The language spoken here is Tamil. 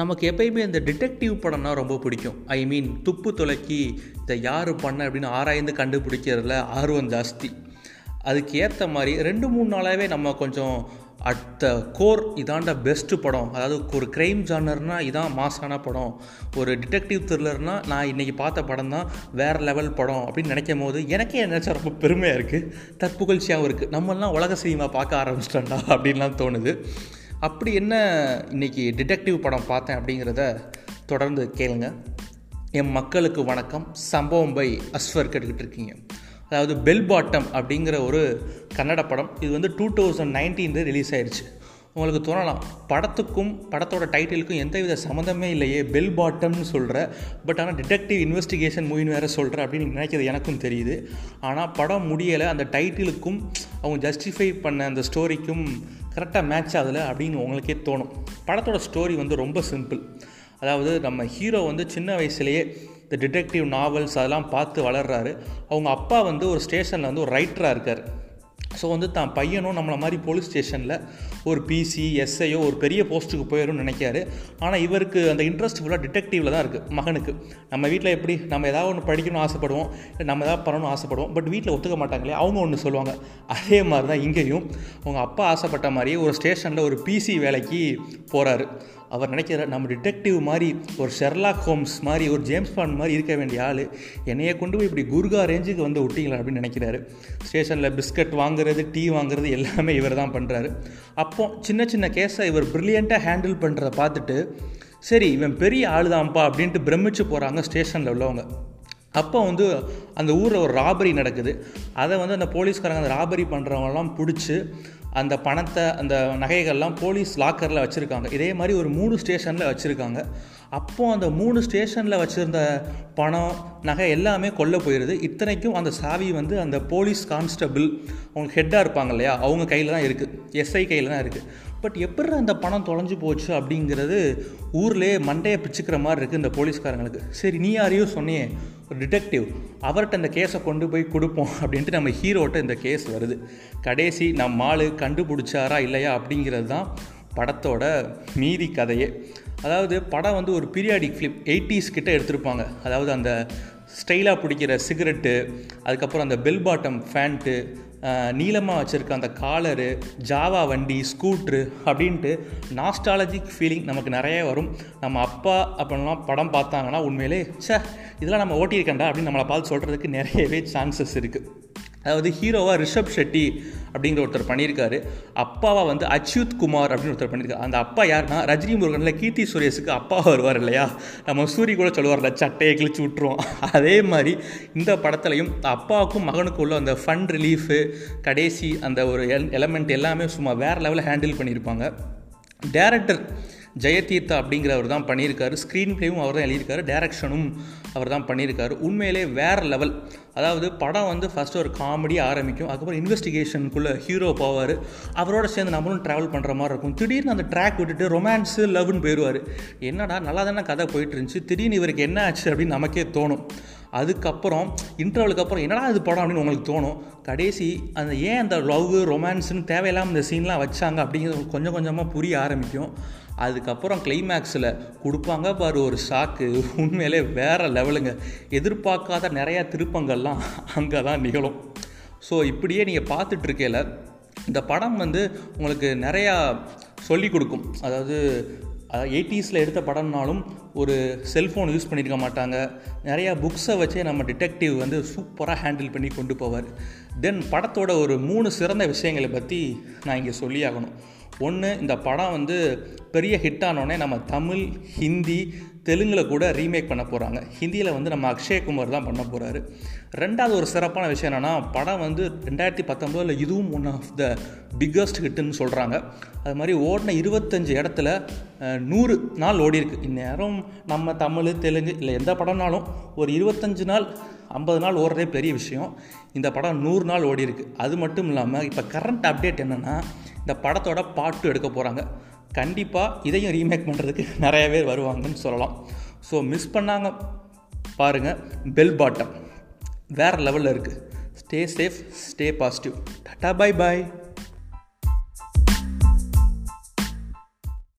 நமக்கு எப்பயுமே இந்த டிடெக்டிவ் படம்னா ரொம்ப பிடிக்கும். ஐ மீன் துப்பு துளக்கி இதை யார் பண்ண அப்படின்னு ஆராய்ந்து கண்டுபிடிக்கிறதுல ஆர்வம் ஜாஸ்தி. அதுக்கு ஏற்ற மாதிரி ரெண்டு மூணு நாளாகவே நம்ம கொஞ்சம் அட் த கோர் இதாண்ட பெஸ்ட்டு படம். அதாவது ஒரு க்ரைம் ஜானர்னால் இதான் மாசான படம். ஒரு டிடெக்டிவ் த்ரில்லர்னால் நான் இன்றைக்கி பார்த்த படம் தான் வேறு லெவல் படம் அப்படின்னு நினைக்கும் போது எனக்கே நினச்சா ரொம்ப பெருமையாக இருக்குது தற்புகழ்ச்சியாகவும் இருக்குது நம்மளாம் உலக சினிமா பார்க்க ஆரம்பிச்சிட்டோம்டா அப்படின்லாம் தோணுது. அப்படி என்ன இன்றைக்கி டிடெக்டிவ் படம் பார்த்தேன் அப்படிங்கிறத தொடர்ந்து கேளுங்க. என் மக்களுக்கு வணக்கம். சம்பவம் பை அஸ்வர் கேட்டுக்கிட்டு இருக்கீங்க. அதாவது பெல் பாட்டம் அப்படிங்கிற ஒரு கன்னட படம். இது வந்து டூ தௌசண்ட் நைன்டீனில் ரிலீஸ் ஆயிடுச்சு உங்களுக்கு தோணலாம் படத்துக்கும் படத்தோட டைட்டிலுக்கும் எந்தவித சம்மந்தமே இல்லையே பெல் பாட்டம்னு சொல்கிற பட் ஆனால் டிடெக்டிவ் இன்வெஸ்டிகேஷன் மூவின் வேறு சொல்கிற அப்படின்னு நினைக்கிறது எனக்கும் தெரியுது. ஆனால் படம் முடியலை அந்த டைட்டிலுக்கும் அவங்க ஜஸ்டிஃபை பண்ண அந்த ஸ்டோரிக்கும் கரெக்டாக மேட்ச் ஆகலை அப்படின்னு உங்களுக்கே தோணும். படத்தோட ஸ்டோரி வந்து ரொம்ப சிம்பிள் அதாவது நம்ம ஹீரோ வந்து சின்ன வயசுலேயே இந்த டிடெக்டிவ் நாவல்ஸ் அதெல்லாம் பார்த்து வளர்றாரு. அவங்க அப்பா வந்து ஒரு ஸ்டேஷனில் வந்து ஒரு ரைட்டராக இருக்கார். ஸோ வந்து தான் பையனும் நம்மளை மாதிரி போலீஸ் ஸ்டேஷனில் ஒரு பிசி எஸ்ஐயோ ஒரு பெரிய போஸ்ட்டுக்கு போயிடும்னு நினைக்காரு. ஆனால் இவருக்கு அந்த இன்ட்ரெஸ்ட் ஃபுல்லாக டிடெக்டிவில் தான் இருக்குது மகனுக்கு. நம்ம வீட்டில் எப்படி நம்ம ஏதாவது ஒன்று படிக்கணும்னு ஆசைப்படுவோம் இல்லை நம்ம ஏதாவது பண்ணணும்னு ஆசைப்படுவோம் பட் வீட்டில் ஒத்துக்க மாட்டாங்களே அவங்க ஒன்று சொல்லுவாங்க. அதே மாதிரி தான் இங்கேயும். அவங்க அப்பா ஆசைப்பட்ட மாதிரியே ஒரு ஸ்டேஷனில் ஒரு பிசி வேலைக்கு போகிறாரு அவர் நினைக்கிறார் நம்ம டிடெக்டிவ் மாதிரி ஒரு ஷெர்லாக் ஹோம்ஸ் மாதிரி ஒரு ஜேம்ஸ் பாண்ட் மாதிரி இருக்க வேண்டிய ஆள். என்னையை கொண்டு போய் இப்படி குர்கா ரேஞ்சுக்கு வந்து விட்டீங்களா? அப்படின்னு நினைக்கிறாரு. ஸ்டேஷனில் பிஸ்கட் வாங்குறது டீ வாங்குறது எல்லாமே இவர் தான் பண்ணுறாரு அப்போ சின்ன சின்ன கேஸை இவர் ப்ரில்லியண்ட்டாக ஹேண்டில் பண்ணுறதை பார்த்துட்டு சரி இவன் பெரிய ஆள் தான்ப்பா அப்படின்ட்டு பிரமிச்சு போகிறாங்க ஸ்டேஷனில் உள்ளவங்க. அப்போ வந்து அந்த ஊரில் ஒரு ராபரி நடக்குது. அதை வந்து அந்த போலீஸ்காரங்க அந்த ராபரி பண்ணுறவங்கலாம் பிடிச்சி அந்த பணத்தை அந்த நகைகள்லாம் போலீஸ் லாக்கரில் வச்சுருக்காங்க. இதே மாதிரி ஒரு மூணு ஸ்டேஷனில் வச்சுருக்காங்க. அப்போது அந்த மூணு ஸ்டேஷனில் வச்சுருந்த பணம் நகை எல்லாமே கொல்ல போயிடுது இத்தனைக்கும் அந்த சாவி வந்து அந்த போலீஸ் கான்ஸ்டபிள் அவங்க ஹெட்டாக இருப்பாங்க இல்லையா? அவங்க கையில் தான் இருக்குது எஸ்ஐ கையில் தான் இருக்குது பட் எப்படி அந்த பணம் தொலைஞ்சு போச்சு அப்படிங்கிறது ஊர்லேயே மண்டையை பிச்சுக்கிற மாதிரி இருக்குது இந்த போலீஸ்காரங்களுக்கு. சரி நீ யாரையோ சொன்னியே ஒரு டிடெக்டிவ் அவர்கிட்ட இந்த கேஸை கொண்டு போய் கொடுப்போம் அப்படின்ட்டு நம்ம ஹீரோட்ட இந்த கேஸ் வருது. கடைசி நம்ம ஆள் கண்டுபிடிச்சாரா இல்லையா அப்படிங்கிறது தான் படத்தோட மீதி கதையே. அதாவது படம் வந்து ஒரு பீரியாடிக் ஃபிலிம் எயிட்டிஸ் கிட்ட எடுத்திருப்பாங்க. அதாவது அந்த ஸ்டைலாக பிடிக்கிற சிகரெட்டு அதுக்கப்புறம் அந்த பெல் பாட்டம் ஃபேண்ட்டு நீளமாக வச்சுருக்க அந்த காலரு ஜாவா வண்டி ஸ்கூட்ரு அப்படின்ட்டு நாஸ்டாலஜிக் ஃபீலிங் நமக்கு நிறைய வரும். நம்ம அப்பா அப்படின்லாம் படம் பார்த்தாங்கன்னா உண்மையிலே சே இதெல்லாம் நம்ம ஓட்டியிருக்கேன்டா அப்படின்னு நம்மளை பார்த்து சொல்கிறதுக்கு நிறையவே சான்சஸ் இருக்குது அதாவது ஹீரோவாக ரிஷப் ஷெட்டி அப்படிங்கிற ஒருத்தர் பண்ணியிருக்காரு. அப்பாவாக வந்து அச்யுத் குமார் அப்படின்னு ஒருத்தர் பண்ணியிருக்காரு. அந்த அப்பா யாருன்னா ரஜினி முருகனில் கீர்த்தி சுரேஷுக்கு அப்பா வருவார் இல்லையா? நம்ம சூரிய கூட சொல்லுவார்ல சட்டையை கிழிச்சு விட்டுருவோம் அதே மாதிரி இந்த படத்துலையும் அப்பாவுக்கும் மகனுக்கும் உள்ள அந்த ஃபன் ரிலீஃபு கடைசி அந்த ஒரு எல் எலமெண்ட் எல்லாமே சும்மா வேறு லெவலில் ஹேண்டில் பண்ணியிருப்பாங்க. டேரக்டர் ஜெயதீர்த்தா அப்படிங்கிறவர் தான் பண்ணியிருக்காரு. ஸ்க்ரீன் பிளேவும் அவர் தான் எழுதியிருக்காரு. டேரக்ஷனும் அவர் தான் பண்ணியிருக்காரு. உண்மையிலே வேறு லெவல் அதாவது படம் வந்து ஃபஸ்ட்டு ஒரு காமெடி ஆரம்பிக்கும். அதுக்கப்புறம் இன்வெஸ்டிகேஷனுக்குள்ளே ஹீரோ போவார். அவரோட சேர்ந்து நம்மளும் ட்ராவல் பண்ணுற மாதிரி இருக்கும். திடீர்னு அந்த ட்ராக் விட்டுட்டு ரொமான்ஸு லவ்னு போயிடுவார் என்னடா நல்லா தானே கதை போயிட்டு இருந்துச்சு. திடீர்னு இவருக்கு என்ன ஆச்சு அப்படின்னு நமக்கே தோணும். அதுக்கப்புறம் இன்டர்வலுக்கு அப்புறம் என்னடா இது படம்? அப்படின்னு உங்களுக்கு தோணும். கடைசி அந்த ஏன் அந்த லவ் ரொமான்ஸ்னு தேவையில்லாமல் இந்த சீன்லாம் வச்சாங்க அப்படிங்கிறது கொஞ்சம் கொஞ்சமாக புரிய ஆரம்பிக்கும். அதுக்கப்புறம் கிளைமேக்ஸில் கொடுப்பாங்க பாரு ஒரு ஷாக்கு உண்மையிலே வேறு லெவலுங்க எதிர்பார்க்காத நிறையா திருப்பங்கள்லாம் அங்கே தான் நிகழும். ஸோ இப்படியே நீங்கள் பார்த்துட்ருக்கையில் இந்த படம் வந்து உங்களுக்கு நிறையா சொல்லி கொடுக்கும். அதாவது அதாவது எயிட்டிஸில் எடுத்த படம்னாலும் ஒரு செல்ஃபோன் யூஸ் பண்ணியிருக்க மாட்டாங்க. நிறையா புக்ஸை வச்சே நம்ம டிடெக்டிவ் வந்து சூப்பராக ஹேண்டில் பண்ணி கொண்டு போவார். தென் படத்தோட ஒரு மூணு சிறந்த விஷயங்களை பற்றி நான் இங்கே சொல்லி ஆகணும். ஒன்று இந்த படம் வந்து பெரிய ஹிட் ஆனோடனே நம்ம தமிழ் ஹிந்தி தெலுங்கில் கூட ரீமேக் பண்ண போகிறாங்க ஹிந்தியில் வந்து நம்ம அக்ஷயகுமார் தான் பண்ண போகிறாரு ரெண்டாவது ஒரு சிறப்பான விஷயம் என்னென்னா படம் வந்து ரெண்டாயிரத்தி பத்தொம்போதில் இதுவும் ஒன் ஆஃப் த பிக்கஸ்ட் ஹிட்டுன்னு சொல்கிறாங்க அது மாதிரி ஓடின இருபத்தஞ்சி இடத்துல நூறு நாள் ஓடிருக்கு இந்நேரம் நம்ம தமிழ் தெலுங்கு இல்லை எந்த படம்னாலும் ஒரு இருபத்தஞ்சு நாள் ஐம்பது நாள் ஓடுறதே பெரிய விஷயம். இந்த படம் நூறு நாள் ஓடி அது மட்டும் இல்லாமல் இப்போ கரண்ட் அப்டேட் என்னென்னா இந்த படத்தோட பாட்டு எடுக்க போகிறாங்க கண்டிப்பாக இதையும் ரீமேக் பண்ணுறதுக்கு நிறைய பேர் வருவாங்கன்னு சொல்லலாம். ஸோ மிஸ் பண்ணாங்க. பாருங்கள் பெல் பாட்டம் வேறு லெவலில் இருக்குது stay safe stay positive tata bye bye